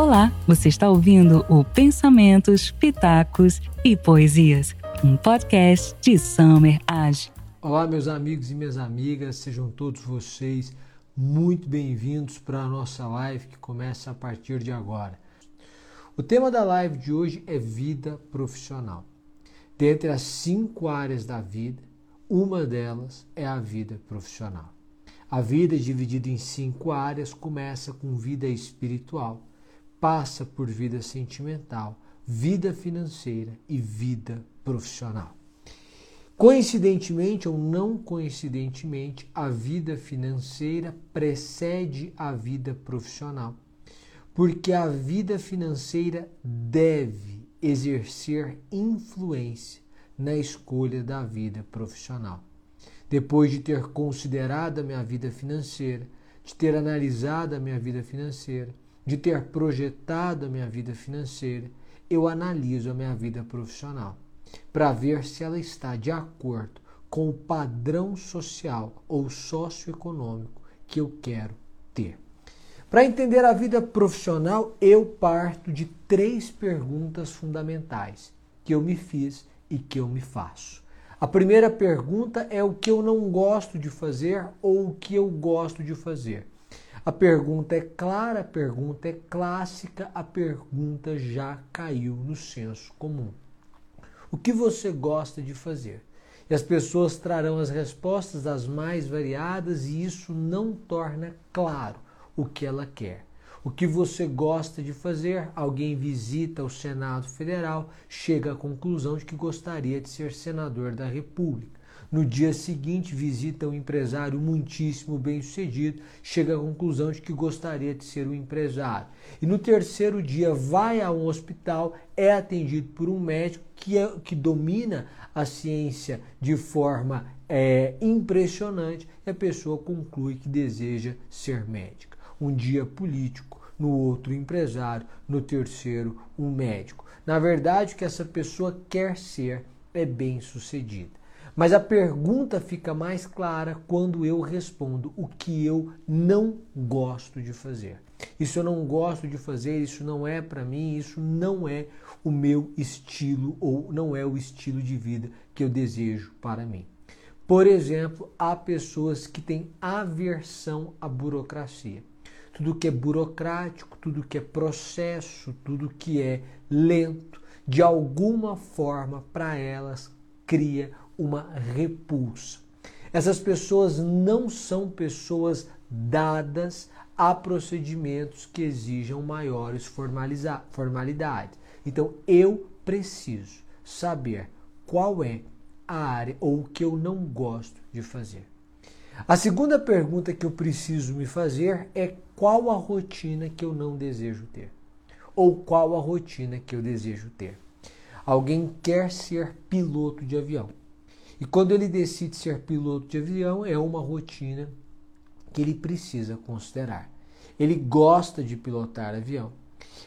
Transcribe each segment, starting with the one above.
Olá, você está ouvindo o Pensamentos, Pitacos e Poesias, um podcast de Summer Age. Olá, meus amigos e minhas amigas, sejam todos vocês muito bem-vindos para a nossa live que começa a partir de agora. O tema da live de hoje é vida profissional. Dentre as cinco áreas da vida, uma delas é a vida profissional. A vida, dividida em cinco áreas, começa com vida espiritual, passa por vida sentimental, vida financeira e vida profissional. Coincidentemente ou não coincidentemente, a vida financeira precede a vida profissional, porque a vida financeira deve exercer influência na escolha da vida profissional. Depois de ter considerado a minha vida financeira, de ter analisado a minha vida financeira, de ter projetado a minha vida financeira, eu analiso a minha vida profissional para ver se ela está de acordo com o padrão social ou socioeconômico que eu quero ter. Para entender a vida profissional, eu parto de três perguntas fundamentais que eu me fiz e que eu me faço. A primeira pergunta é o que eu não gosto de fazer ou o que eu gosto de fazer. A pergunta é clara, a pergunta é clássica, a pergunta já caiu no senso comum. O que você gosta de fazer? E as pessoas trarão as respostas das mais variadas e isso não torna claro o que ela quer o que você gosta de fazer. Alguém visita o Senado Federal, chega à conclusão de que gostaria de ser senador da República. No dia seguinte, visita um empresário muitíssimo bem-sucedido, chega à conclusão de que gostaria de ser um empresário. E no terceiro dia, vai a um hospital, é atendido por um médico que, é, que domina a ciência de forma é, impressionante e a pessoa conclui que deseja ser médica. Um dia político no outro empresário, no terceiro um médico. Na verdade, o que essa pessoa quer ser é bem-sucedida. Mas a pergunta fica mais clara quando eu respondo o que eu não gosto de fazer. Isso eu não gosto de fazer, isso não é para mim, isso não é o meu estilo ou não é o estilo de vida que eu desejo para mim. Por exemplo, há pessoas que têm aversão à burocracia tudo que é burocrático, tudo que é processo, tudo que é lento, de alguma forma para elas cria uma repulsa. Essas pessoas não são pessoas dadas a procedimentos que exijam maiores formalidades. Então eu preciso saber qual é a área ou o que eu não gosto de fazer. A segunda pergunta que eu preciso me fazer é qual a rotina que eu não desejo ter? Ou qual a rotina que eu desejo ter? Alguém quer ser piloto de avião. E quando ele decide ser piloto de avião, é uma rotina que ele precisa considerar. Ele gosta de pilotar avião.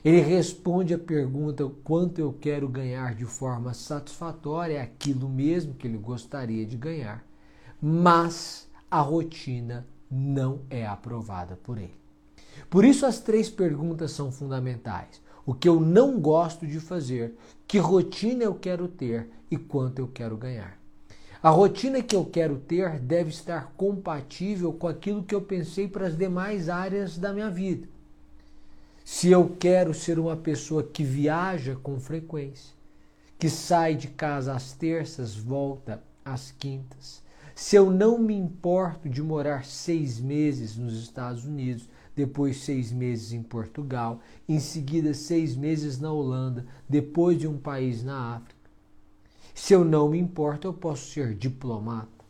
Ele responde a pergunta quanto eu quero ganhar de forma satisfatória, é aquilo mesmo que ele gostaria de ganhar. Mas a rotina não é aprovada por ele. Por isso, as três perguntas são fundamentais: o que eu não gosto de fazer, que rotina eu quero ter e quanto eu quero ganhar. A rotina que eu quero ter deve estar compatível com aquilo que eu pensei para as demais áreas da minha vida. Se eu quero ser uma pessoa que viaja com frequência, que sai de casa às terças, volta às quintas, se eu não me importo de morar seis meses nos Estados Unidos, depois seis meses em Portugal, em seguida seis meses na Holanda, depois de um país na África. Se eu não me importo, eu posso ser diplomata.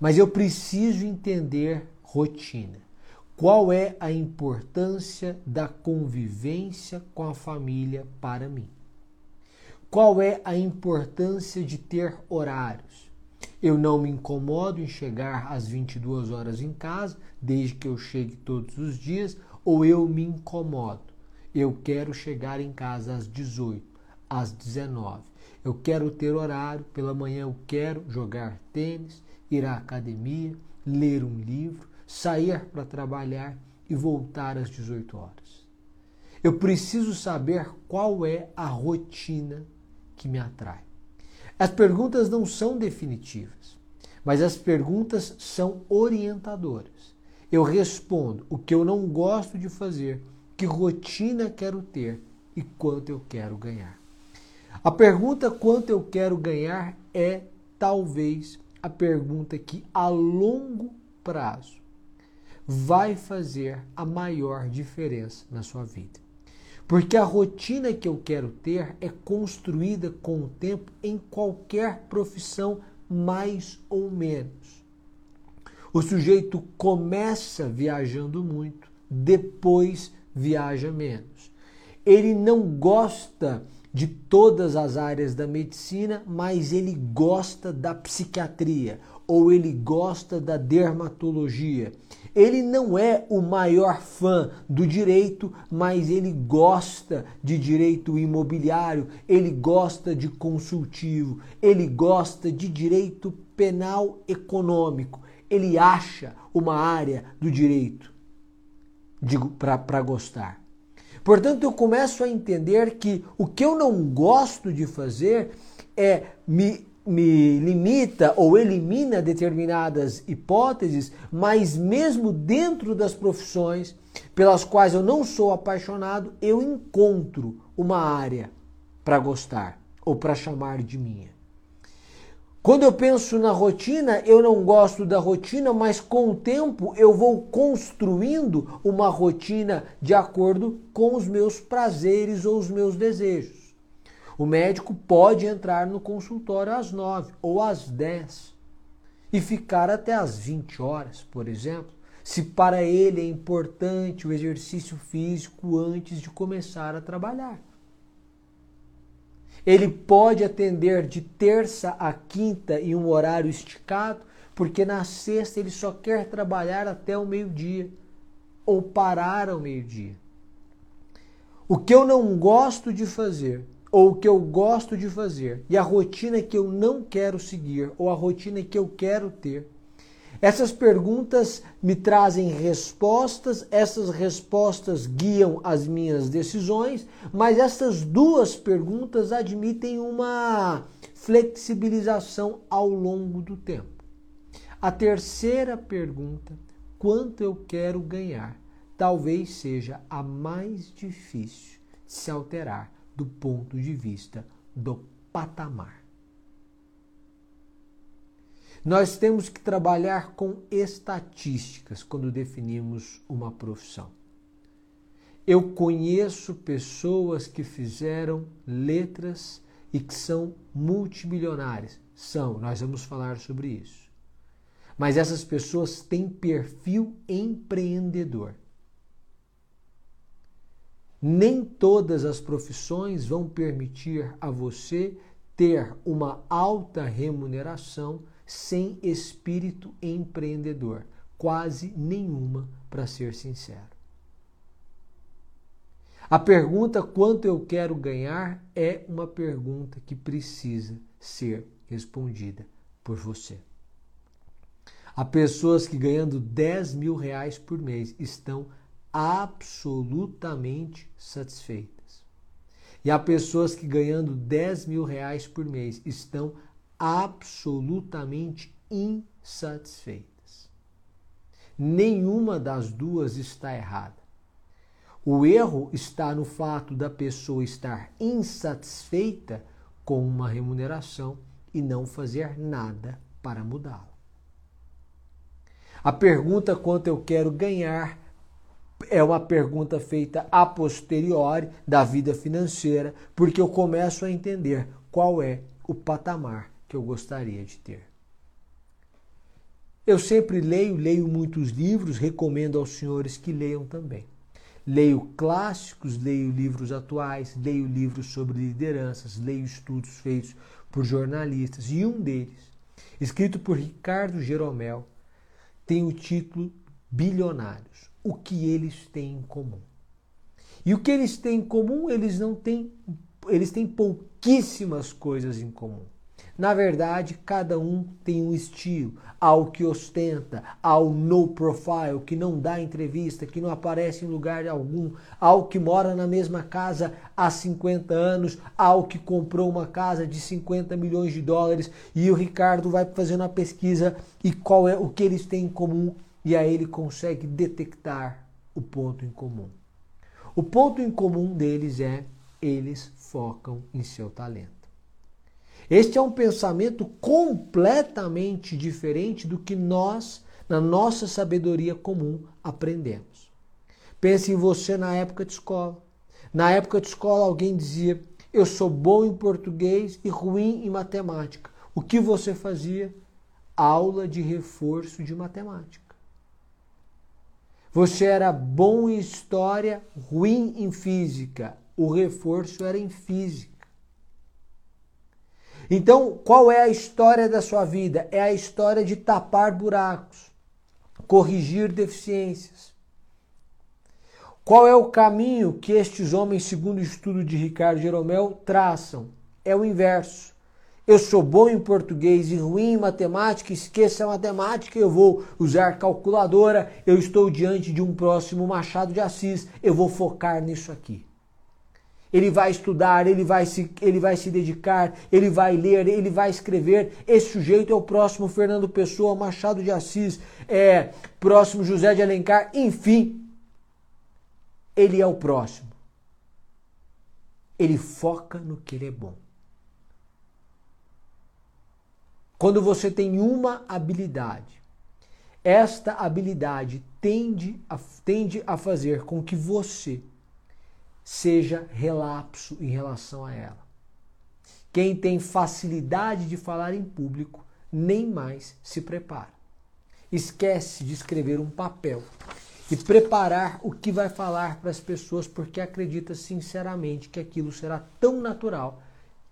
Mas eu preciso entender rotina. Qual é a importância da convivência com a família para mim? Qual é a importância de ter horários? Eu não me incomodo em chegar às 22 horas em casa, desde que eu chegue todos os dias, ou eu me incomodo. Eu quero chegar em casa às 18, às 19. Eu quero ter horário, pela manhã eu quero jogar tênis, ir à academia, ler um livro, sair para trabalhar e voltar às 18 horas. Eu preciso saber qual é a rotina que me atrai. As perguntas não são definitivas, mas as perguntas são orientadoras. Eu respondo o que eu não gosto de fazer, que rotina quero ter e quanto eu quero ganhar. A pergunta quanto eu quero ganhar é talvez a pergunta que a longo prazo vai fazer a maior diferença na sua vida. Porque a rotina que eu quero ter é construída com o tempo em qualquer profissão, mais ou menos. O sujeito começa viajando muito, depois viaja menos. Ele não gosta de todas as áreas da medicina, mas ele gosta da psiquiatria ou ele gosta da dermatologia. Ele não é o maior fã do direito, mas ele gosta de direito imobiliário, ele gosta de consultivo, ele gosta de direito penal econômico. Ele acha uma área do direito para gostar. Portanto, eu começo a entender que o que eu não gosto de fazer é me, me limita ou elimina determinadas hipóteses, mas mesmo dentro das profissões pelas quais eu não sou apaixonado, eu encontro uma área para gostar ou para chamar de minha. Quando eu penso na rotina, eu não gosto da rotina, mas com o tempo eu vou construindo uma rotina de acordo com os meus prazeres ou os meus desejos. O médico pode entrar no consultório às 9 ou às 10 e ficar até às 20 horas, por exemplo, se para ele é importante o exercício físico antes de começar a trabalhar. Ele pode atender de terça a quinta em um horário esticado, porque na sexta ele só quer trabalhar até o meio-dia ou parar ao meio-dia. O que eu não gosto de fazer, ou o que eu gosto de fazer, e a rotina que eu não quero seguir, ou a rotina que eu quero ter, essas perguntas me trazem respostas, essas respostas guiam as minhas decisões, mas essas duas perguntas admitem uma flexibilização ao longo do tempo. A terceira pergunta, quanto eu quero ganhar, talvez seja a mais difícil de se alterar do ponto de vista do patamar. Nós temos que trabalhar com estatísticas quando definimos uma profissão. Eu conheço pessoas que fizeram letras e que são multimilionárias. São, nós vamos falar sobre isso. Mas essas pessoas têm perfil empreendedor. Nem todas as profissões vão permitir a você ter uma alta remuneração sem espírito empreendedor, quase nenhuma, para ser sincero. A pergunta quanto eu quero ganhar é uma pergunta que precisa ser respondida por você. Há pessoas que ganhando 10 mil reais por mês estão absolutamente satisfeitas. E há pessoas que ganhando 10 mil reais por mês estão absolutamente insatisfeitas. Nenhuma das duas está errada. O erro está no fato da pessoa estar insatisfeita com uma remuneração e não fazer nada para mudá-la. A pergunta quanto eu quero ganhar é uma pergunta feita a posteriori da vida financeira, porque eu começo a entender qual é o patamar que eu gostaria de ter. Eu sempre leio, leio muitos livros, recomendo aos senhores que leiam também. Leio clássicos, leio livros atuais, leio livros sobre lideranças, leio estudos feitos por jornalistas e um deles, escrito por Ricardo Jeromel, tem o título Bilionários: O que eles têm em comum. E o que eles têm em comum, eles não têm, eles têm pouquíssimas coisas em comum. Na verdade, cada um tem um estilo. Há o que ostenta, há o no profile, que não dá entrevista, que não aparece em lugar algum, há o que mora na mesma casa há 50 anos, há o que comprou uma casa de 50 milhões de dólares e o Ricardo vai fazendo a pesquisa e qual é o que eles têm em comum e aí ele consegue detectar o ponto em comum. O ponto em comum deles é eles focam em seu talento. Este é um pensamento completamente diferente do que nós, na nossa sabedoria comum, aprendemos. Pense em você na época de escola. Na época de escola, alguém dizia: Eu sou bom em português e ruim em matemática. O que você fazia? Aula de reforço de matemática. Você era bom em história, ruim em física. O reforço era em física. Então, qual é a história da sua vida? É a história de tapar buracos, corrigir deficiências. Qual é o caminho que estes homens, segundo o estudo de Ricardo Jeromel, traçam? É o inverso. Eu sou bom em português e ruim em matemática, esqueça a matemática, eu vou usar calculadora, eu estou diante de um próximo Machado de Assis, eu vou focar nisso aqui. Ele vai estudar, ele vai, se, ele vai se dedicar, ele vai ler, ele vai escrever. Esse sujeito é o próximo Fernando Pessoa, Machado de Assis, é próximo José de Alencar, enfim. Ele é o próximo. Ele foca no que ele é bom. Quando você tem uma habilidade, esta habilidade tende a, tende a fazer com que você seja relapso em relação a ela. Quem tem facilidade de falar em público nem mais se prepara. Esquece de escrever um papel e preparar o que vai falar para as pessoas porque acredita sinceramente que aquilo será tão natural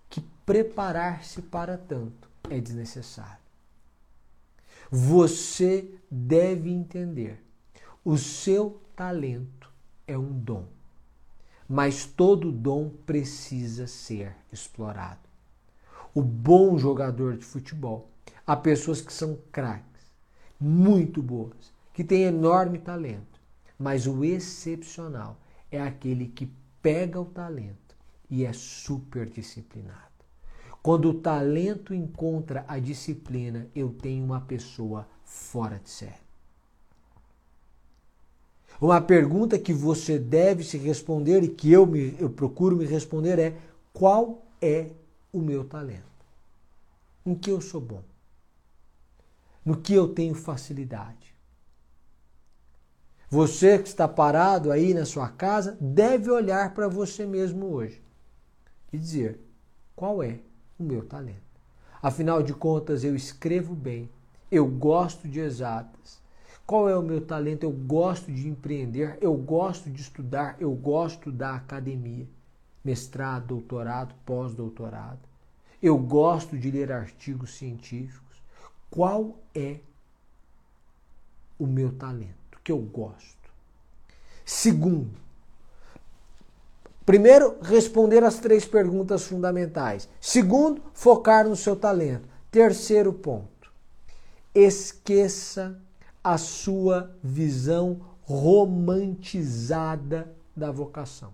que preparar-se para tanto é desnecessário. Você deve entender: o seu talento é um dom mas todo dom precisa ser explorado. O bom jogador de futebol, há pessoas que são craques, muito boas, que têm enorme talento, mas o excepcional é aquele que pega o talento e é super disciplinado. Quando o talento encontra a disciplina, eu tenho uma pessoa fora de série. Uma pergunta que você deve se responder e que eu, me, eu procuro me responder é: qual é o meu talento? Em que eu sou bom? No que eu tenho facilidade? Você que está parado aí na sua casa deve olhar para você mesmo hoje e dizer: qual é o meu talento? Afinal de contas, eu escrevo bem, eu gosto de exatas, qual é o meu talento? Eu gosto de empreender, eu gosto de estudar, eu gosto da academia, mestrado, doutorado, pós-doutorado. Eu gosto de ler artigos científicos. Qual é o meu talento que eu gosto? Segundo, primeiro, responder as três perguntas fundamentais. Segundo, focar no seu talento. Terceiro ponto, esqueça a sua visão romantizada da vocação.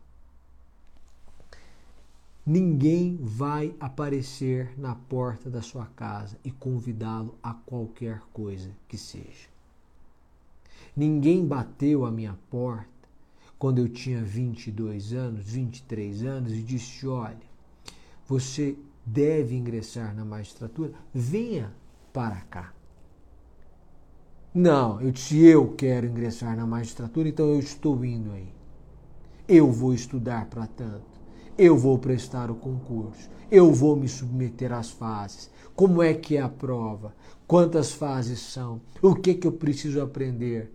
Ninguém vai aparecer na porta da sua casa e convidá-lo a qualquer coisa que seja. Ninguém bateu a minha porta quando eu tinha 22 anos, 23 anos e disse: Olha, você deve ingressar na magistratura, venha para cá. Não, eu disse, eu quero ingressar na magistratura, então eu estou indo aí. Eu vou estudar para tanto. Eu vou prestar o concurso. Eu vou me submeter às fases. Como é que é a prova? Quantas fases são? O que, que eu preciso aprender?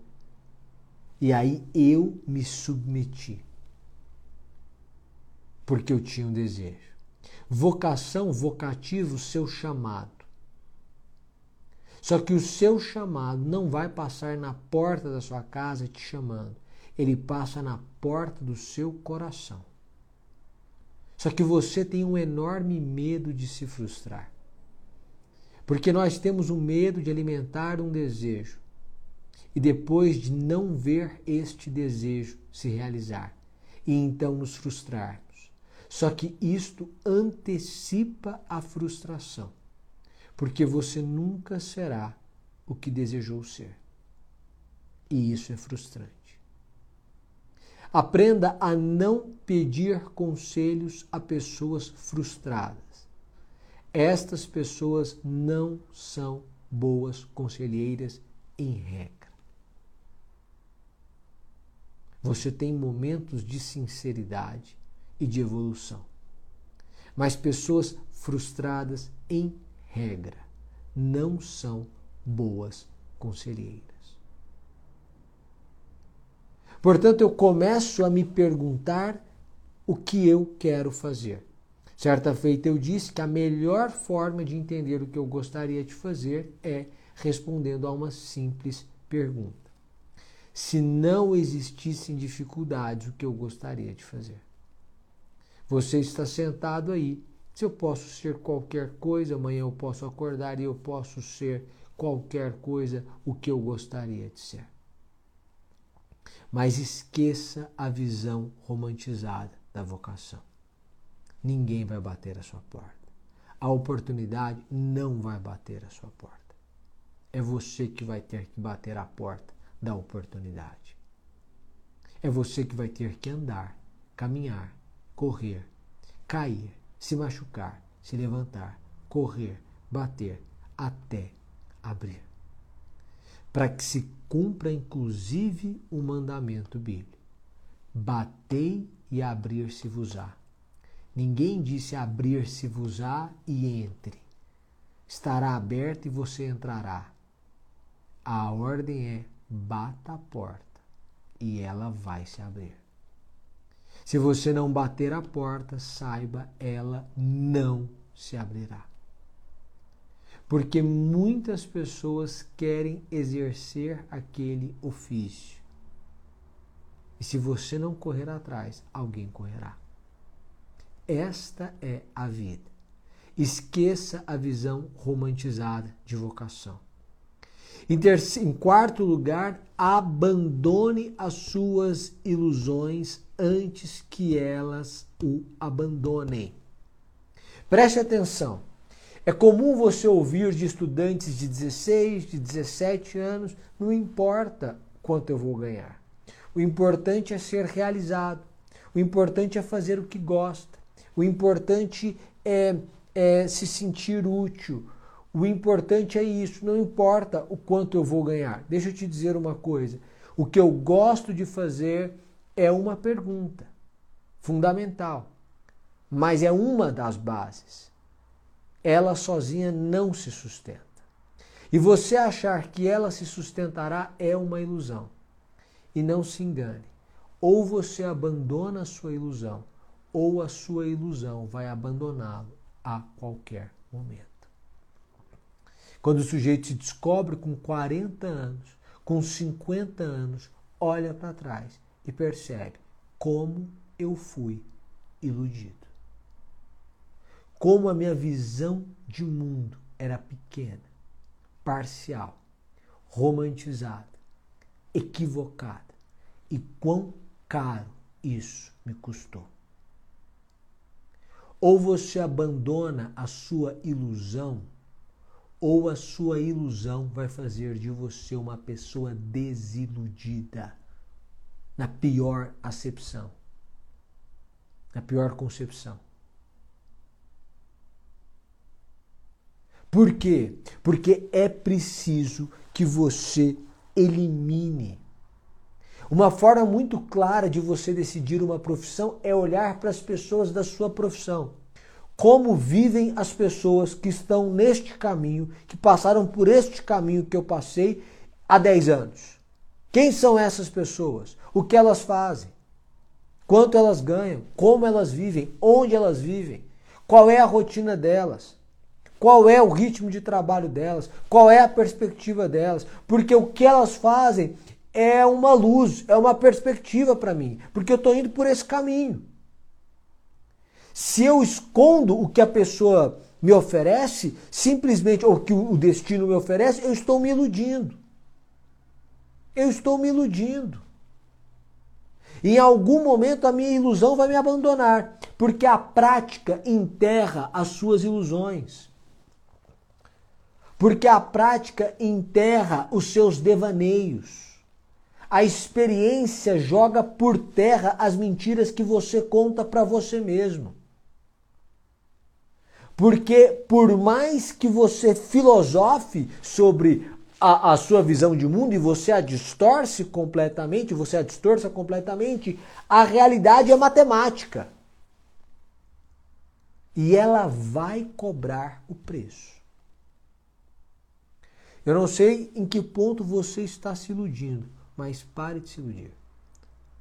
E aí eu me submeti. Porque eu tinha um desejo. Vocação, vocativo, seu chamado. Só que o seu chamado não vai passar na porta da sua casa te chamando. Ele passa na porta do seu coração. Só que você tem um enorme medo de se frustrar. Porque nós temos o medo de alimentar um desejo e depois de não ver este desejo se realizar e então nos frustrarmos. Só que isto antecipa a frustração, porque você nunca será o que desejou ser. E isso é frustrante. Aprenda a não pedir conselhos a pessoas frustradas. Estas pessoas não são boas conselheiras em regra. Você tem momentos de sinceridade e de evolução. Mas pessoas frustradas, em regra, não são boas conselheiras. Portanto, eu começo a me perguntar o que eu quero fazer. Certa feita eu disse que a melhor forma de entender o que eu gostaria de fazer é respondendo a uma simples pergunta se não existissem dificuldades, o que eu gostaria de fazer. Você está sentado aí. Se eu posso ser qualquer coisa, amanhã eu posso acordar e eu posso ser qualquer coisa o que eu gostaria de ser. Mas esqueça a visão romantizada da vocação. Ninguém vai bater a sua porta. A oportunidade não vai bater a sua porta. É você que vai ter que bater a porta da oportunidade. É você que vai ter que andar, caminhar, correr, cair, se machucar, se levantar, correr, bater, até abrir. Para que se cumpra inclusive o mandamento bíblico: batei e abrir-se-vos-á. Ninguém disse abrir-se-vos-á e entre. Estará aberto e você entrará. A ordem é bata a porta e ela vai se abrir. Se você não bater a porta, saiba, ela não se abrirá. Porque muitas pessoas querem exercer aquele ofício. E se você não correr atrás, alguém correrá. Esta é a vida. Esqueça a visão romantizada de vocação. Em, em quarto lugar, abandone as suas ilusões antes que elas o abandonem. Preste atenção. É comum você ouvir de estudantes de 16, de 17 anos, não importa quanto eu vou ganhar. O importante é ser realizado. O importante é fazer o que gosta. O importante é, é se sentir útil. O importante é isso, não importa o quanto eu vou ganhar. Deixa eu te dizer uma coisa. O que eu gosto de fazer é uma pergunta fundamental, mas é uma das bases. Ela sozinha não se sustenta. E você achar que ela se sustentará é uma ilusão. E não se engane. Ou você abandona a sua ilusão, ou a sua ilusão vai abandoná-lo a qualquer momento. Quando o sujeito se descobre com 40 anos, com 50 anos, olha para trás e percebe como eu fui iludido. Como a minha visão de mundo era pequena, parcial, romantizada, equivocada e quão caro isso me custou. Ou você abandona a sua ilusão ou a sua ilusão vai fazer de você uma pessoa desiludida, na pior acepção, na pior concepção. Por quê? Porque é preciso que você elimine. Uma forma muito clara de você decidir uma profissão é olhar para as pessoas da sua profissão como vivem as pessoas que estão neste caminho, que passaram por este caminho que eu passei há 10 anos. Quem são essas pessoas? O que elas fazem? Quanto elas ganham? Como elas vivem? Onde elas vivem? Qual é a rotina delas? Qual é o ritmo de trabalho delas? Qual é a perspectiva delas? Porque o que elas fazem é uma luz, é uma perspectiva para mim, porque eu estou indo por esse caminho. Se eu escondo o que a pessoa me oferece, simplesmente, ou que o destino me oferece, eu estou me iludindo. Eu estou me iludindo. Em algum momento a minha ilusão vai me abandonar, porque a prática enterra as suas ilusões. Porque a prática enterra os seus devaneios. A experiência joga por terra as mentiras que você conta para você mesmo. Porque por mais que você filosofe sobre a, a, sua visão de mundo e você a distorce completamente, você a distorça completamente, a realidade é matemática. E ela vai cobrar o preço. Eu não sei em que ponto você está se iludindo, mas pare de se iludir.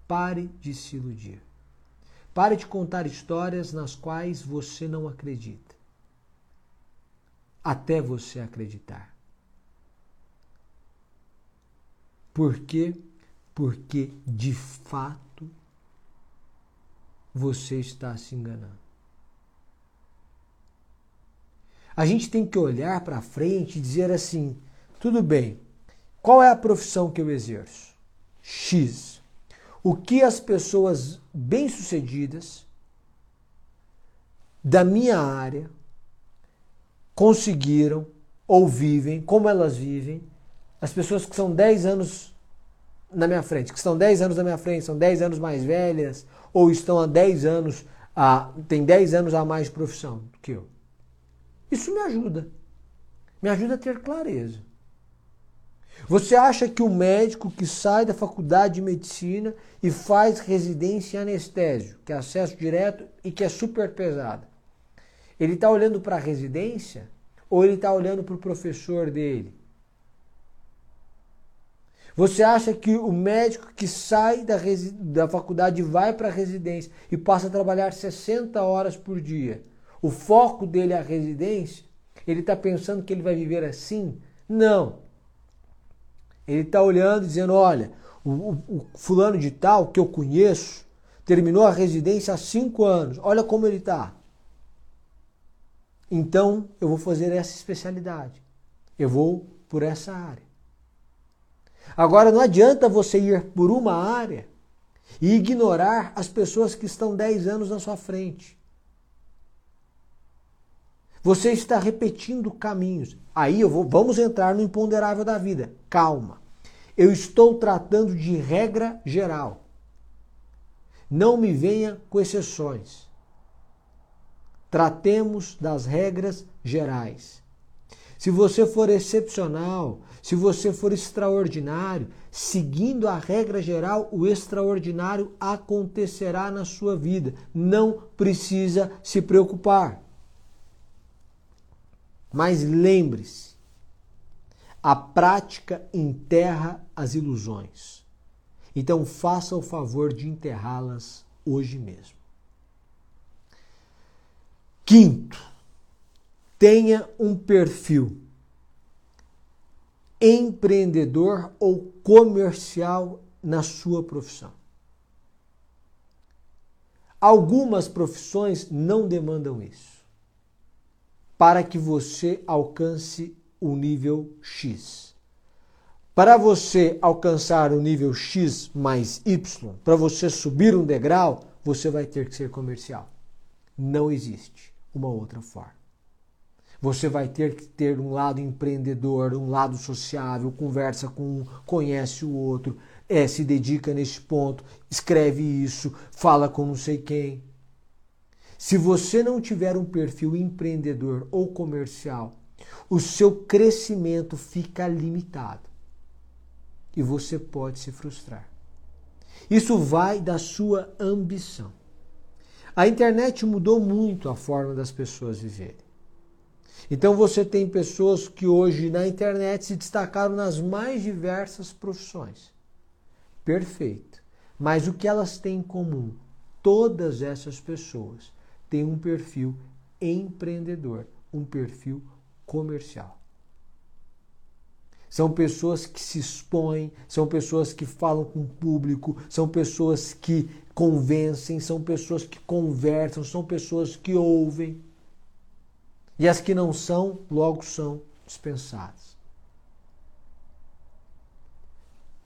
Pare de se iludir. Pare de contar histórias nas quais você não acredita. Até você acreditar. Por quê? Porque de fato você está se enganando. A gente tem que olhar para frente e dizer assim: tudo bem, qual é a profissão que eu exerço? X. O que as pessoas bem-sucedidas da minha área conseguiram ou vivem, como elas vivem, as pessoas que são 10 anos na minha frente, que estão 10 anos na minha frente, são 10 anos mais velhas, ou estão há 10 anos, a, tem 10 anos a mais de profissão do que eu. Isso me ajuda. Me ajuda a ter clareza. Você acha que o médico que sai da faculdade de medicina e faz residência em anestésio, que é acesso direto e que é super pesada, ele está olhando para a residência ou ele está olhando para o professor dele? Você acha que o médico que sai da, da faculdade vai para a residência e passa a trabalhar 60 horas por dia, o foco dele é a residência? Ele está pensando que ele vai viver assim? Não. Ele está olhando e dizendo: olha, o, o, o, fulano de tal que eu conheço terminou a residência há cinco anos, olha como ele está. Então eu vou fazer essa especialidade. Eu vou por essa área. Agora não adianta você ir por uma área e ignorar as pessoas que estão 10 anos na sua frente. Você está repetindo caminhos. Aí eu vou, vamos entrar no imponderável da vida. Calma. Eu estou tratando de regra geral. Não me venha com exceções. Tratemos das regras gerais. Se você for excepcional, se você for extraordinário, seguindo a regra geral, o extraordinário acontecerá na sua vida. Não precisa se preocupar. Mas lembre-se, a prática enterra as ilusões. Então faça o favor de enterrá-las hoje mesmo. Quinto, tenha um perfil empreendedor ou comercial na sua profissão. Algumas profissões não demandam isso. Para que você alcance o nível X. Para você alcançar o nível X mais Y, para você subir um degrau, você vai ter que ser comercial. Não existe uma outra forma. Você vai ter que ter um lado empreendedor, um lado sociável, conversa com um, conhece o outro, é, se dedica neste ponto, escreve isso, fala com não sei quem. Se você não tiver um perfil empreendedor ou comercial, o seu crescimento fica limitado e você pode se frustrar. Isso vai da sua ambição. A internet mudou muito a forma das pessoas viverem. Então você tem pessoas que hoje na internet se destacaram nas mais diversas profissões. Perfeito. Mas o que elas têm em comum? Todas essas pessoas têm um perfil empreendedor, um perfil comercial. São pessoas que se expõem, são pessoas que falam com o público, são pessoas que convencem, são pessoas que conversam, são pessoas que ouvem. E as que não são, logo são dispensadas.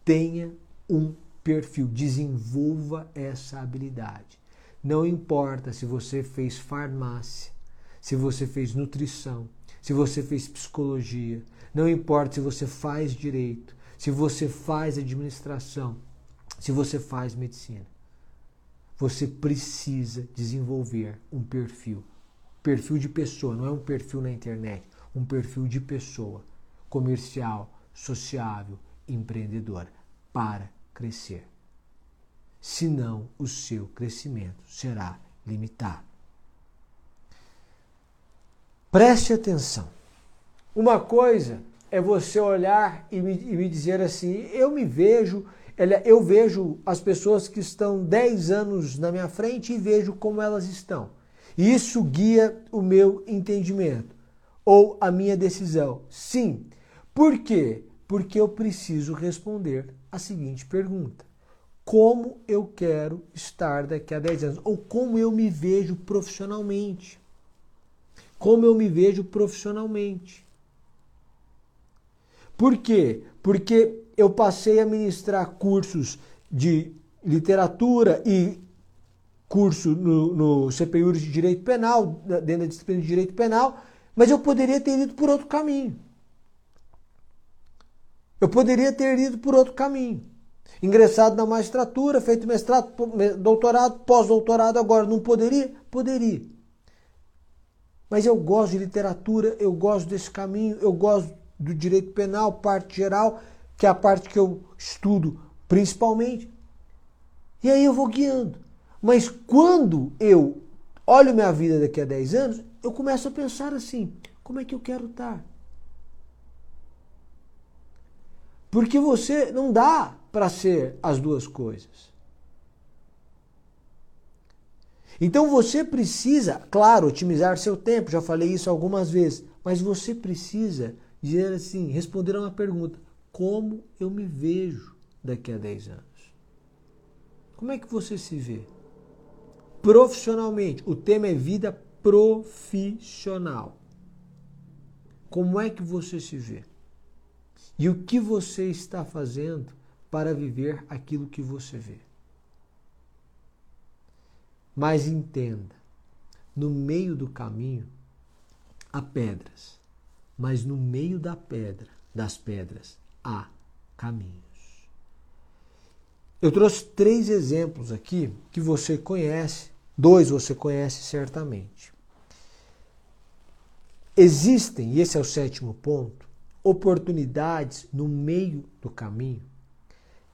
Tenha um perfil, desenvolva essa habilidade. Não importa se você fez farmácia, se você fez nutrição, se você fez psicologia, não importa se você faz direito, se você faz administração, se você faz medicina. Você precisa desenvolver um perfil. Perfil de pessoa, não é um perfil na internet, um perfil de pessoa comercial, sociável, empreendedora para crescer. Senão, o seu crescimento será limitado. Preste atenção. Uma coisa é você olhar e me, e me dizer assim: eu me vejo, eu vejo as pessoas que estão 10 anos na minha frente e vejo como elas estão. E isso guia o meu entendimento ou a minha decisão. Sim. Por quê? Porque eu preciso responder a seguinte pergunta: Como eu quero estar daqui a 10 anos? Ou como eu me vejo profissionalmente? Como eu me vejo profissionalmente? Por quê? Porque eu passei a ministrar cursos de literatura e curso no, no de Direito Penal, dentro da disciplina de Direito Penal, mas eu poderia ter ido por outro caminho. Eu poderia ter ido por outro caminho. Ingressado na magistratura, feito mestrado, doutorado, pós-doutorado, agora não poderia? Poderia. Mas eu gosto de literatura, eu gosto desse caminho, eu gosto do direito penal, parte geral, que é a parte que eu estudo principalmente. E aí eu vou guiando. Mas quando eu olho minha vida daqui a 10 anos, eu começo a pensar assim: como é que eu quero estar? Porque você não dá para ser as duas coisas. Então você precisa, claro, otimizar seu tempo, já falei isso algumas vezes, mas você precisa dizer assim, responder a uma pergunta: como eu me vejo daqui a 10 anos? Como é que você se vê? Profissionalmente, o tema é vida profissional. Como é que você se vê? E o que você está fazendo para viver aquilo que você vê? Mas entenda, no meio do caminho há pedras, mas no meio da pedra, das pedras, há caminhos. Eu trouxe três exemplos aqui que você conhece, dois você conhece certamente. Existem, e esse é o sétimo ponto, oportunidades no meio do caminho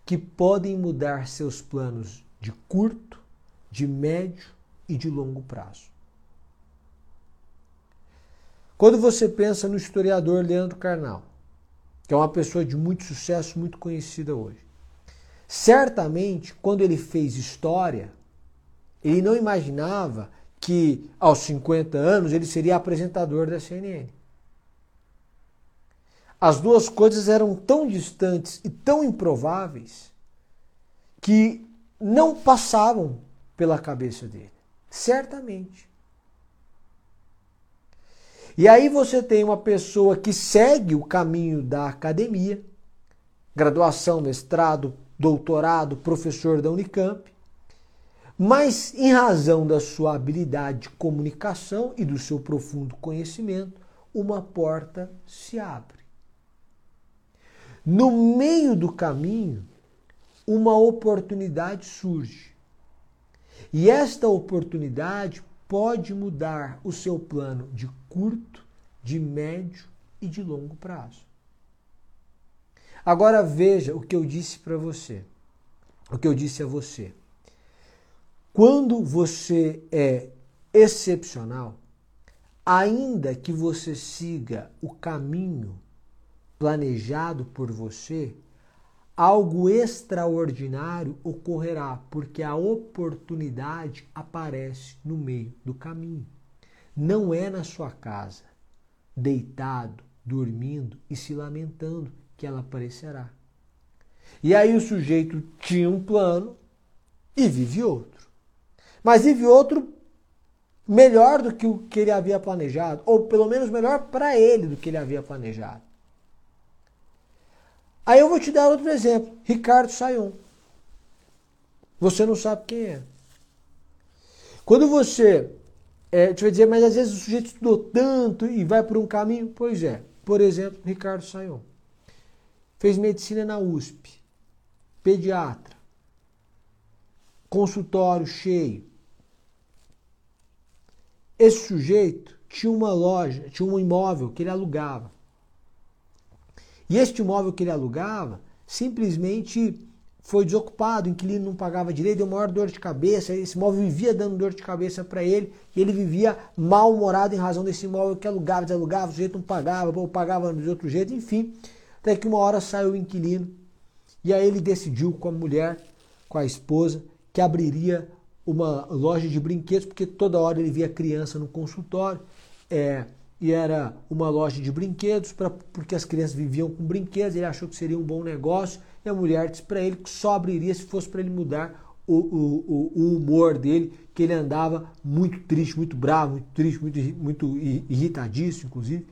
que podem mudar seus planos de curto, de médio e de longo prazo. Quando você pensa no historiador Leandro Carnal, que é uma pessoa de muito sucesso, muito conhecida hoje, certamente quando ele fez história, ele não imaginava que aos 50 anos ele seria apresentador da CNN. As duas coisas eram tão distantes e tão improváveis que não passavam pela cabeça dele. Certamente. E aí você tem uma pessoa que segue o caminho da academia, graduação, mestrado, doutorado, professor da Unicamp, mas em razão da sua habilidade de comunicação e do seu profundo conhecimento, uma porta se abre. No meio do caminho, uma oportunidade surge. E esta oportunidade pode mudar o seu plano de curto, de médio e de longo prazo. Agora veja o que eu disse para você, o que eu disse a você. Quando você é excepcional, ainda que você siga o caminho planejado por você, algo extraordinário ocorrerá, porque a oportunidade aparece no meio do caminho. Não é na sua casa, deitado, dormindo e se lamentando que ela aparecerá. E aí o sujeito tinha um plano e vive outro. Mas vive outro melhor do que o que ele havia planejado, ou pelo menos melhor para ele do que ele havia planejado. Aí eu vou te dar outro exemplo, Ricardo Sayon. Você não sabe quem é. Quando você, é, te vai dizer, mas às vezes o sujeito estudou tanto e vai por um caminho, pois é. Por exemplo, Ricardo Sayon. Fez medicina na USP, pediatra, consultório cheio, esse sujeito tinha uma loja, tinha um imóvel que ele alugava. E este imóvel que ele alugava simplesmente foi desocupado, o inquilino não pagava direito, deu maior dor de cabeça, esse imóvel vivia dando dor de cabeça para ele, e ele vivia mal-humorado em razão desse imóvel que alugava, desalugava, o sujeito não pagava, ou pagava de outro jeito, enfim. Até que uma hora saiu o inquilino, e aí ele decidiu com a mulher, com a esposa, que abriria uma loja de brinquedos, porque toda hora ele via criança no consultório, é, e era uma loja de brinquedos, pra, porque as crianças viviam com brinquedos, ele achou que seria um bom negócio, e a mulher disse para ele que só abriria se fosse para ele mudar o, o, o, humor dele, que ele andava muito triste, muito bravo, muito triste, muito, muito irritadíssimo, inclusive.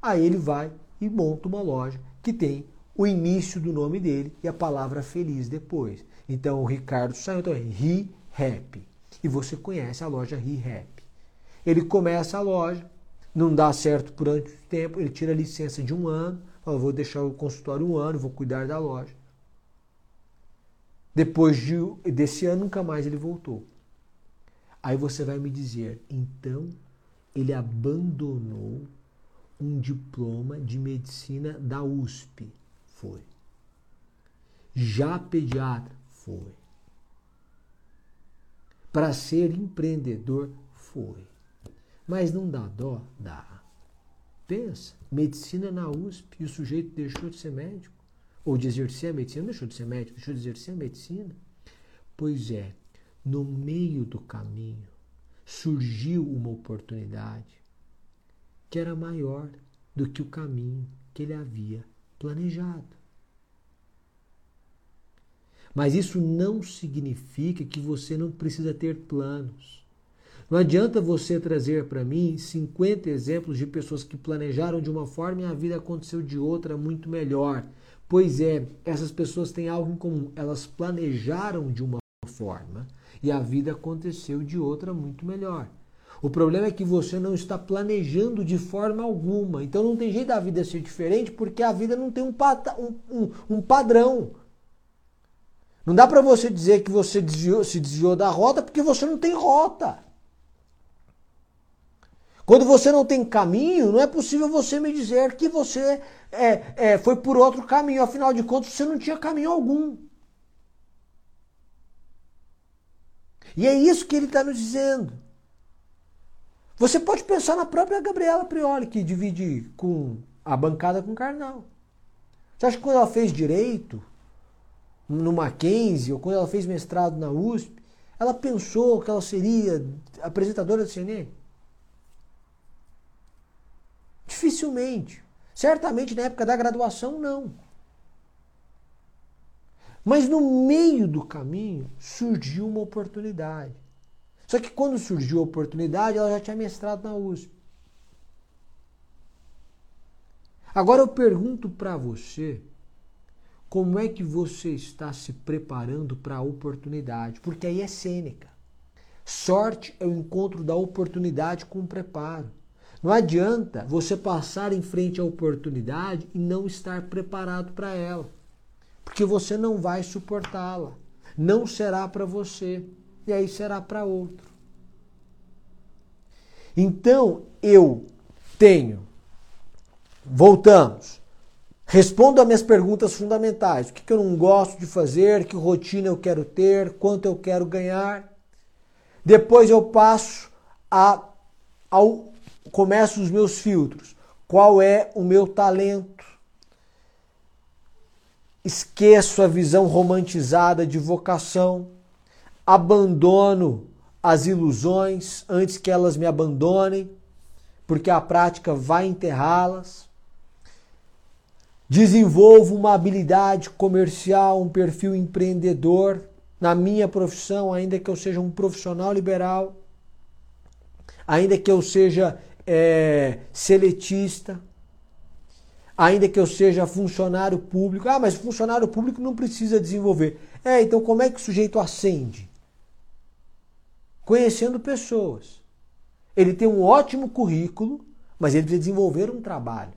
Aí ele vai e monta uma loja que tem o início do nome dele e a palavra feliz depois. Então o Ricardo saiu, então é Ri Rap. E você conhece a loja ReHap. Ele começa a loja, não dá certo por muito tempo, ele tira a licença de um ano, fala, vou deixar o consultório um ano, vou cuidar da loja. Depois de, desse ano, nunca mais ele voltou. Aí você vai me dizer, então ele abandonou um diploma de medicina da USP. Foi. Já pediatra? Foi. Para ser empreendedor, foi. Mas não dá dó? Dá. Pensa, medicina na USP e o sujeito deixou de ser médico? Ou de exercer a medicina, deixou de ser médico, deixou de exercer a medicina? Pois é, no meio do caminho surgiu uma oportunidade que era maior do que o caminho que ele havia planejado. Mas isso não significa que você não precisa ter planos. Não adianta você trazer para mim 50 exemplos de pessoas que planejaram de uma forma e a vida aconteceu de outra muito melhor. Pois é, essas pessoas têm algo em comum. Elas planejaram de uma forma e a vida aconteceu de outra muito melhor. O problema é que você não está planejando de forma alguma. Então não tem jeito da vida ser diferente porque a vida não tem um, um, um padrão. Não dá para você dizer que você desviou, se desviou da rota porque você não tem rota. Quando você não tem caminho, não é possível você me dizer que você é, é, foi por outro caminho. Afinal de contas, você não tinha caminho algum. E é isso que ele está nos dizendo. Você pode pensar na própria Gabriela Prioli, que divide com a bancada com o Carnal. Você acha que quando ela fez direito, no Mackenzie, ou quando ela fez mestrado na USP, ela pensou que ela seria apresentadora do CNN? Dificilmente. Certamente na época da graduação, não. Mas no meio do caminho surgiu uma oportunidade. Só que quando surgiu a oportunidade, ela já tinha mestrado na USP. Agora eu pergunto para você como é que você está se preparando para a oportunidade? Porque aí é Sêneca. Sorte é o encontro da oportunidade com o preparo. Não adianta você passar em frente à oportunidade e não estar preparado para ela, porque você não vai suportá-la. Não será para você, e aí será para outro. Então eu tenho, voltamos, Respondo a minhas perguntas fundamentais. O que, eu não gosto de fazer, que rotina eu quero ter, quanto eu quero ganhar. Depois eu passo a ao começo os meus filtros. Qual é o meu talento? Esqueço a visão romantizada de vocação. Abandono as ilusões antes que elas me abandonem, porque a prática vai enterrá-las. Desenvolvo uma habilidade comercial, um perfil empreendedor na minha profissão, ainda que eu seja um profissional liberal. ainda que eu seja é, seletista, ainda que eu seja funcionário público. Ah, mas funcionário público não precisa desenvolver. É, então como é que o sujeito ascende? Conhecendo pessoas. Ele tem um ótimo currículo, mas ele precisa desenvolver um trabalho.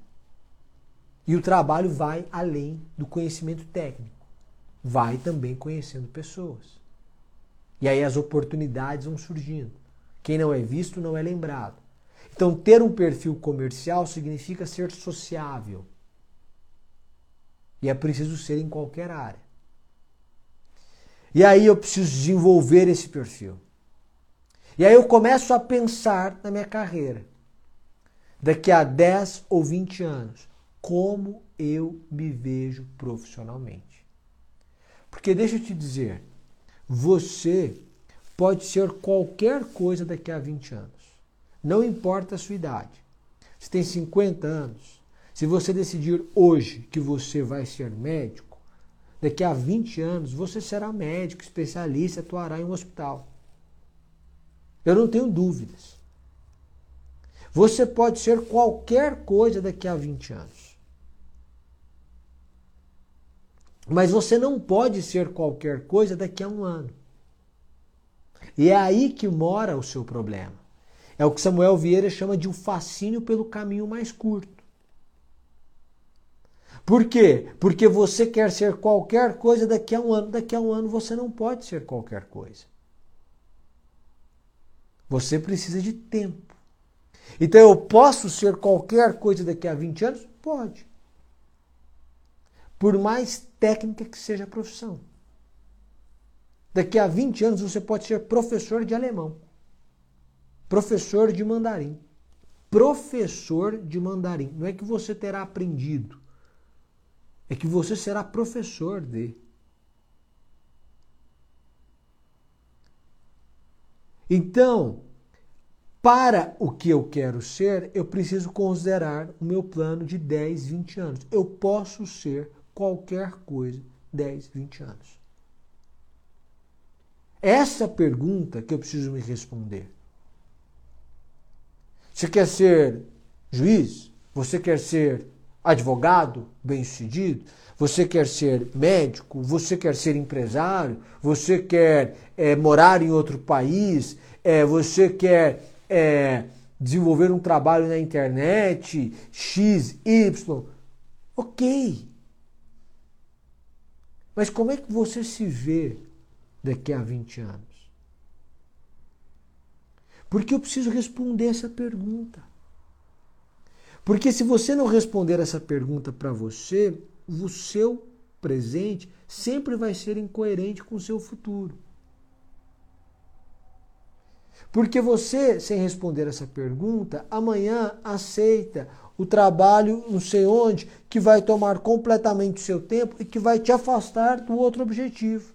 E o trabalho vai além do conhecimento técnico. Vai também conhecendo pessoas. E aí as oportunidades vão surgindo. Quem não é visto não é lembrado. Então, ter um perfil comercial significa ser sociável. E é preciso ser em qualquer área. E aí eu preciso desenvolver esse perfil. E aí eu começo a pensar na minha carreira. Daqui a 10 ou 20 anos, como eu me vejo profissionalmente. Porque deixa eu te dizer, você pode ser qualquer coisa daqui a 20 anos. Não importa a sua idade. Você tem 50 anos. Se você decidir hoje que você vai ser médico, daqui a 20 anos você será médico, especialista, atuará em um hospital. Eu não tenho dúvidas. Você pode ser qualquer coisa daqui a 20 anos. Mas você não pode ser qualquer coisa daqui a um ano. E é aí que mora o seu problema. É o que Samuel Vieira chama de um fascínio pelo caminho mais curto. Por quê? Porque você quer ser qualquer coisa daqui a um ano. Daqui a um ano você não pode ser qualquer coisa. Você precisa de tempo. Então eu posso ser qualquer coisa daqui a 20 anos? Pode. Por mais técnica que seja a profissão. Daqui a 20 anos você pode ser professor de alemão, professor de mandarim. Professor de mandarim. Não é que você terá aprendido, é que você será professor de. Então, para o que eu quero ser, eu preciso considerar o meu plano de 10, 20 anos. Eu posso ser qualquer coisa 10, 20 anos. Essa pergunta que eu preciso me responder. Você quer ser juiz? Você quer ser advogado bem-sucedido? Você quer ser médico? Você quer ser empresário? Você quer é, morar em outro país? É, você quer é, desenvolver um trabalho na internet? X, Y? Ok. Mas como é que você se vê daqui a 20 anos? Porque eu preciso responder essa pergunta. Porque se você não responder essa pergunta para você, o seu presente sempre vai ser incoerente com o seu futuro. Porque você, sem responder essa pergunta, amanhã aceita o trabalho não sei onde, que vai tomar completamente o seu tempo e que vai te afastar do outro objetivo.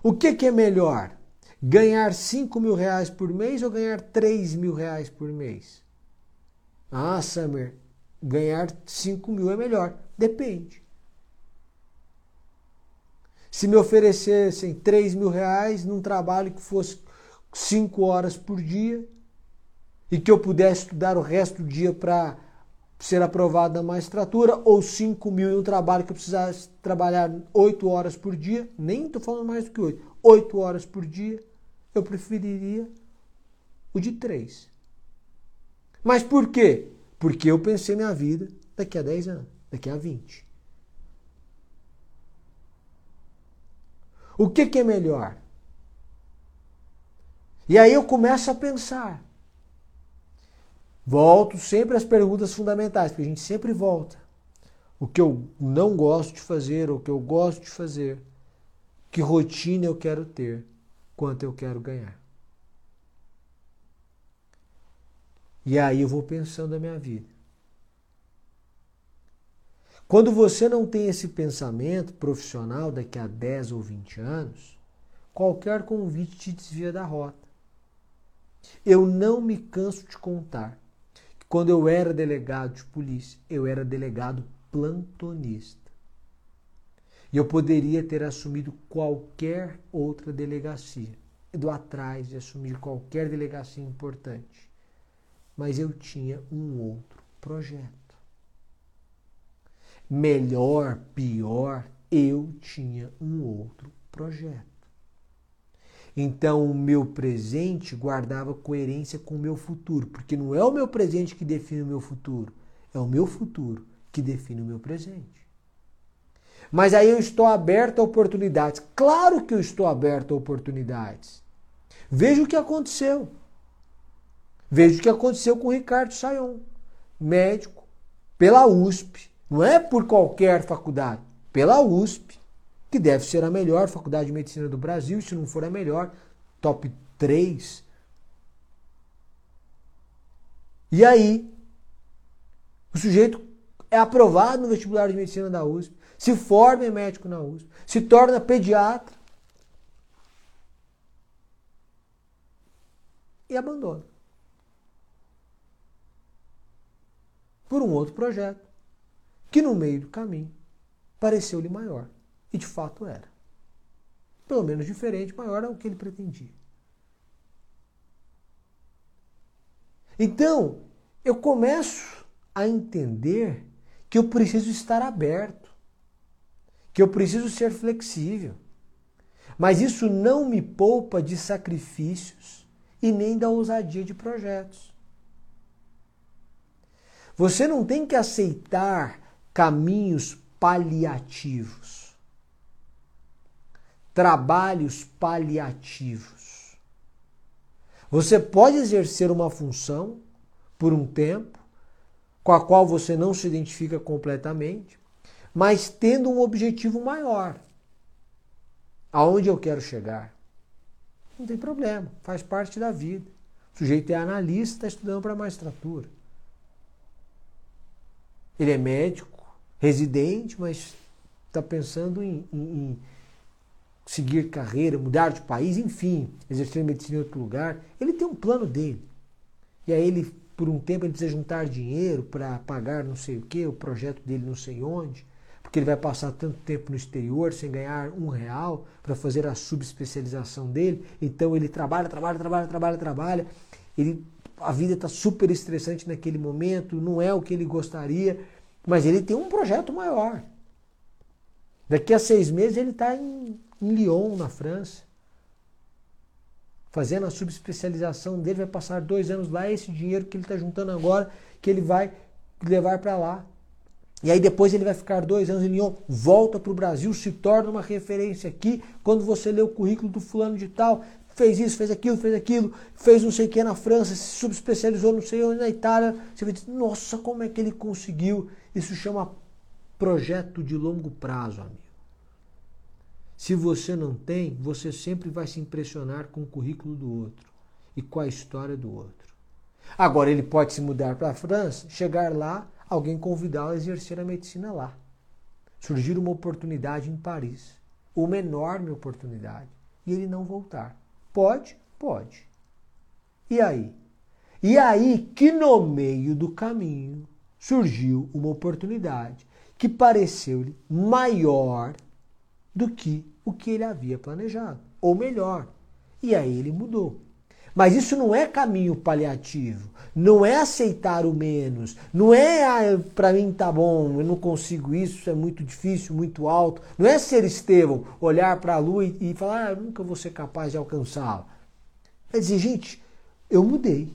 O que, que é melhor? Ganhar 5 mil reais por mês ou ganhar 3 mil reais por mês? Ah, Summer, ganhar 5 mil é melhor. Depende. Se me oferecessem 3 mil reais num trabalho que fosse 5 horas por dia e que eu pudesse estudar o resto do dia para ser aprovado na magistratura, ou 5 mil em um trabalho que eu precisasse trabalhar 8 horas por dia, nem estou falando mais do que 8, 8 horas por dia, eu preferiria o de 3. Mas por quê? Porque eu pensei minha vida daqui a 10 anos, daqui a 20. O que, que é melhor? E aí eu começo a pensar. Volto sempre às perguntas fundamentais, porque a gente sempre volta. O que eu não gosto de fazer, o que eu gosto de fazer, que rotina eu quero ter, quanto eu quero ganhar. E aí eu vou pensando a minha vida. Quando você não tem esse pensamento profissional daqui a 10 ou 20 anos, qualquer convite te desvia da rota. Eu não me canso de contar que quando eu era delegado de polícia, eu era delegado plantonista. E eu poderia ter assumido qualquer outra delegacia. do atrás de assumir qualquer delegacia importante. Mas eu tinha um outro projeto. Melhor, pior, eu tinha um outro projeto. Então, o meu presente guardava coerência com o meu futuro, porque não é o meu presente que define o meu futuro, é o meu futuro que define o meu presente. Mas aí eu estou aberto a oportunidades. Claro que eu estou aberto a oportunidades. Veja o que aconteceu. Veja o que aconteceu com o Ricardo Sayon, médico, pela USP. Não é por qualquer faculdade, pela USP, que deve ser a melhor faculdade de medicina do Brasil, se não for a melhor, top 3. E aí, o sujeito é aprovado no vestibular de medicina da USP, se forma em médico na USP, se torna pediatra e abandona. Por um outro projeto, que no meio do caminho pareceu-lhe maior. E de fato era. Pelo menos diferente, maior ao que ele pretendia. Então, eu começo a entender que eu preciso estar aberto, que eu preciso ser flexível. Mas isso não me poupa de sacrifícios e nem da ousadia de projetos. Você não tem que aceitar caminhos paliativos, trabalhos paliativos. Você pode exercer uma função por um tempo, com a qual você não se identifica completamente, mas tendo um objetivo maior. Aonde eu quero chegar? Não tem problema, faz parte da vida. O sujeito é analista, está estudando para magistratura. Ele é médico, residente, mas está pensando em, em, em, seguir carreira, mudar de país, enfim, exercer medicina em outro lugar. Ele tem um plano dele. E aí ele por um tempo ele precisa juntar dinheiro para pagar não sei o que, o projeto dele não sei onde, porque ele vai passar tanto tempo no exterior sem ganhar um real para fazer a subespecialização dele. Então ele trabalha, trabalha, trabalha, trabalha, trabalha. Ele, a vida está super estressante naquele momento, não é o que ele gostaria, mas ele tem um projeto maior. Daqui a seis meses ele está em, em Lyon, na França fazendo a subespecialização dele, vai passar dois anos lá, esse dinheiro que ele está juntando agora, que ele vai levar para lá. E aí depois ele vai ficar dois anos em Lyon, volta para o Brasil, se torna uma referência aqui. Quando você lê o currículo do fulano de tal, fez isso, fez aquilo, fez aquilo, fez não sei o que na França, se subespecializou não sei onde na Itália, você vai dizer, nossa, como é que ele conseguiu? Isso chama projeto de longo prazo, amigo. Se você não tem, você sempre vai se impressionar com o currículo do outro e com a história do outro. Agora, ele pode se mudar para a França, chegar lá, alguém convidá-lo a exercer a medicina lá. Surgir uma oportunidade em Paris, uma enorme oportunidade, e ele não voltar. Pode? Pode. E aí? E aí que no meio do caminho surgiu uma oportunidade que pareceu-lhe maior do que o que ele havia planejado, ou melhor. E aí ele mudou. Mas isso não é caminho paliativo, não é aceitar o menos, não é ah, para mim tá bom, eu não consigo isso, é muito difícil, muito alto. Não é ser Estevão, olhar para a lua e, e falar, ah, nunca vou ser capaz de alcançá-la. É dizer, gente, eu mudei.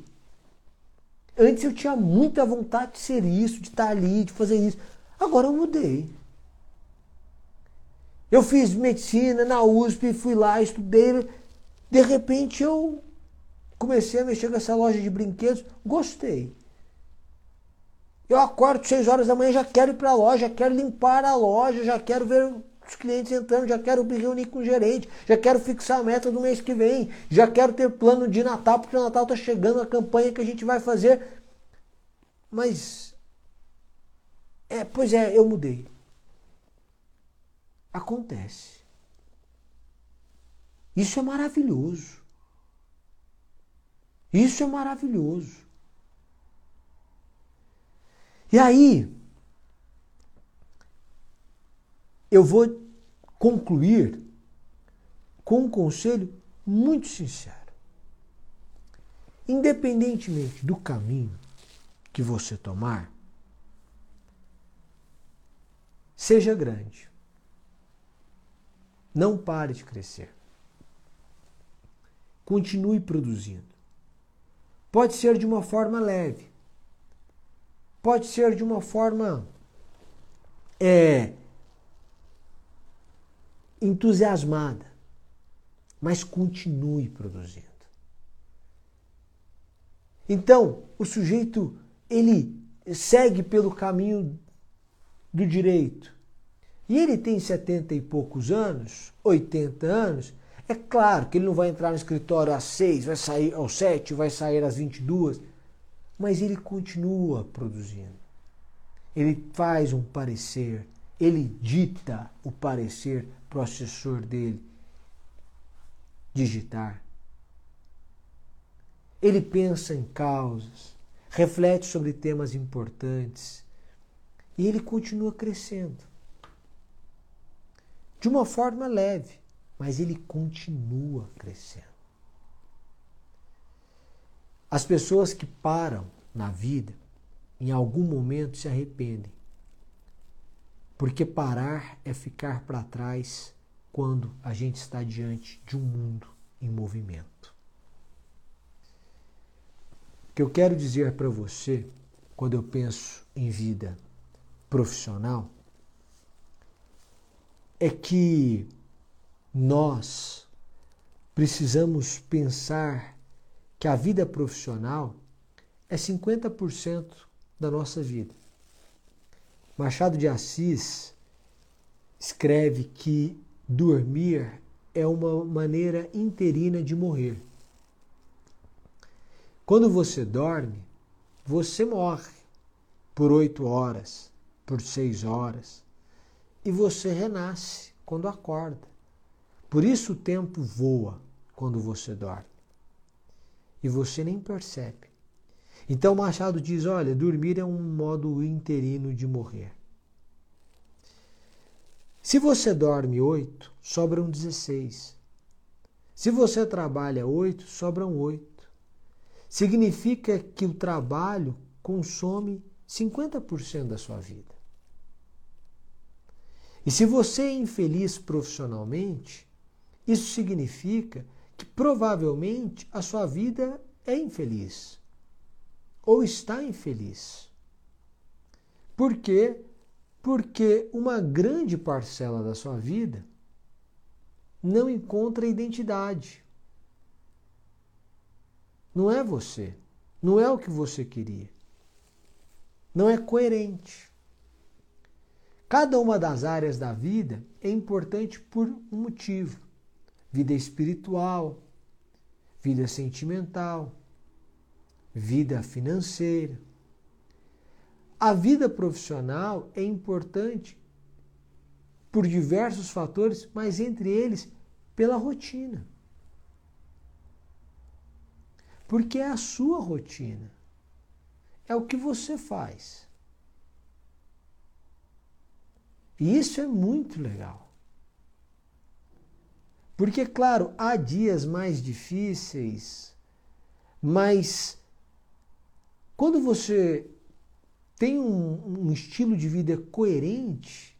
Antes eu tinha muita vontade de ser isso, de estar ali, de fazer isso. Agora eu mudei. Eu fiz medicina na USP, fui lá, estudei. De repente eu comecei a mexer com essa loja de brinquedos, gostei. Eu acordo seis horas da manhã, já quero ir para a loja, já quero limpar a loja, já quero ver os clientes entrando, já quero me reunir com o gerente, já quero fixar a meta do mês que vem, já quero ter plano de Natal, porque o Natal está chegando, a campanha que a gente vai fazer. Mas, é, pois é, eu mudei acontece. Isso é maravilhoso. Isso é maravilhoso. E aí, eu vou concluir com um conselho muito sincero. Independentemente do caminho que você tomar, seja grande. Não pare de crescer. Continue produzindo. Pode ser de uma forma leve. Pode ser de uma forma é, entusiasmada. Mas continue produzindo. Então, o sujeito ele segue pelo caminho do direito. E ele tem 70 e poucos anos, 80 anos, é claro que ele não vai entrar no escritório às 6, vai sair às 7, vai sair às 22, mas ele continua produzindo. Ele faz um parecer, ele dita o parecer para o assessor dele digitar. Ele pensa em causas, reflete sobre temas importantes e ele continua crescendo. De uma forma leve, mas ele continua crescendo. As pessoas que param na vida, em algum momento se arrependem. Porque parar é ficar para trás quando a gente está diante de um mundo em movimento. O que eu quero dizer para você, quando eu penso em vida profissional, é que nós precisamos pensar que a vida profissional é 50% da nossa vida. Machado de Assis escreve que dormir é uma maneira interina de morrer. Quando você dorme, você morre por oito horas, por seis horas, e você renasce quando acorda. Por isso o tempo voa quando você dorme. E você nem percebe. Então Machado diz: olha, dormir é um modo interino de morrer. Se você dorme oito, sobram 16. Se você trabalha oito, sobram oito. Significa que o trabalho consome 50% da sua vida. E se você é infeliz profissionalmente, isso significa que provavelmente a sua vida é infeliz ou está infeliz. Por quê? Porque uma grande parcela da sua vida não encontra identidade. Não é você. Não é o que você queria. Não é coerente. Cada uma das áreas da vida é importante por um motivo: vida espiritual, vida sentimental, vida financeira. A vida profissional é importante por diversos fatores, mas entre eles pela rotina. Porque é a sua rotina. É o que você faz. E isso é muito legal. Porque, claro, há dias mais difíceis, mas quando você tem um, um estilo de vida coerente,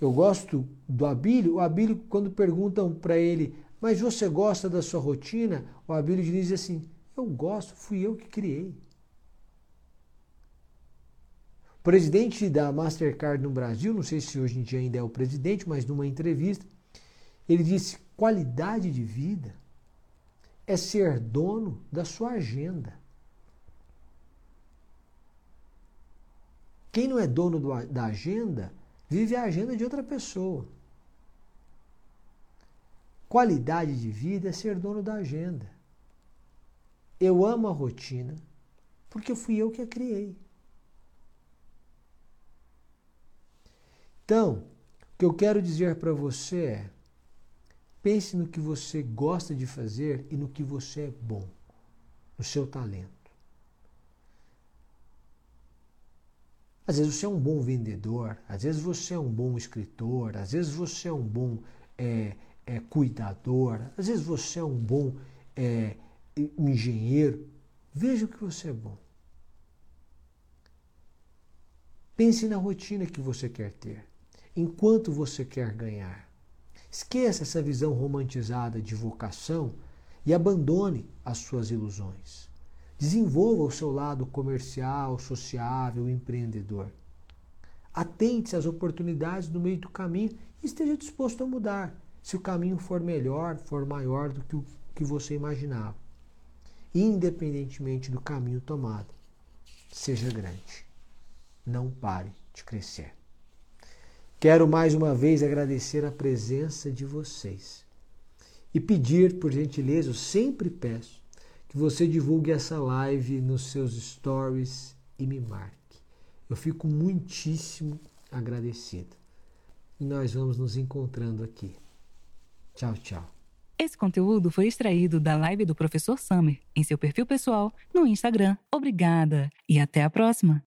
eu gosto do Abílio, o Abílio, quando perguntam para ele, mas você gosta da sua rotina? O Abílio diz assim, eu gosto, fui eu que criei presidente da Mastercard no Brasil, não sei se hoje em dia ainda é o presidente, mas numa entrevista, ele disse: qualidade de vida é ser dono da sua agenda. Quem não é dono do, da agenda vive a agenda de outra pessoa. Qualidade de vida é ser dono da agenda. Eu amo a rotina porque fui eu que a criei. Então, o que eu quero dizer para você é: pense no que você gosta de fazer e no que você é bom, no seu talento. Às vezes você é um bom vendedor, às vezes você é um bom escritor, às vezes você é um bom é, é, cuidador, às vezes você é um bom é, engenheiro. Veja o que você é bom. Pense na rotina que você quer ter, enquanto você quer ganhar. Esqueça essa visão romantizada de vocação e abandone as suas ilusões. Desenvolva o seu lado comercial, sociável, empreendedor. Atente-se às oportunidades no meio do caminho e esteja disposto a mudar, se o caminho for melhor, for maior do que o que você imaginava. Independentemente do caminho tomado, seja grande não pare de crescer. Quero mais uma vez agradecer a presença de vocês e pedir, por gentileza, eu sempre peço que você divulgue essa live nos seus stories e me marque. Eu fico muitíssimo agradecido. E nós vamos nos encontrando aqui. Tchau, tchau. Esse conteúdo foi extraído da live do professor Summer em seu perfil pessoal no Instagram. Obrigada e até a próxima!